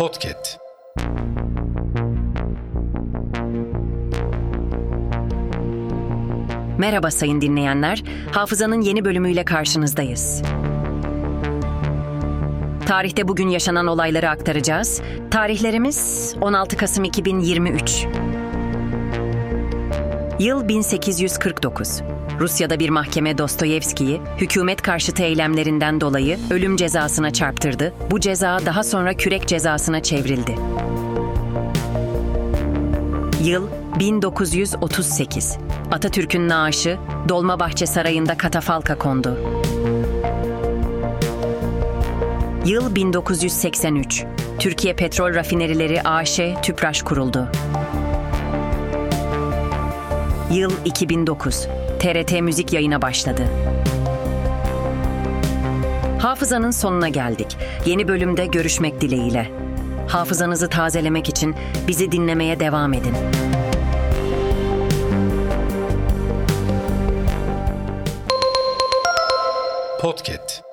Podcast. Merhaba sayın dinleyenler. Hafızanın yeni bölümüyle karşınızdayız. Tarihte bugün yaşanan olayları aktaracağız. Tarihlerimiz 16 Kasım 2023. Yıl 1849. Rusya'da bir mahkeme Dostoyevski'yi hükümet karşıtı eylemlerinden dolayı ölüm cezasına çarptırdı. Bu ceza daha sonra kürek cezasına çevrildi. Yıl 1938. Atatürk'ün naaşı Dolmabahçe Sarayı'nda katafalka kondu. Yıl 1983. Türkiye Petrol Rafinerileri AŞ Tüpraş kuruldu. Yıl 2009. TRT müzik yayına başladı. Hafızanın sonuna geldik. Yeni bölümde görüşmek dileğiyle. Hafızanızı tazelemek için bizi dinlemeye devam edin. Podcast.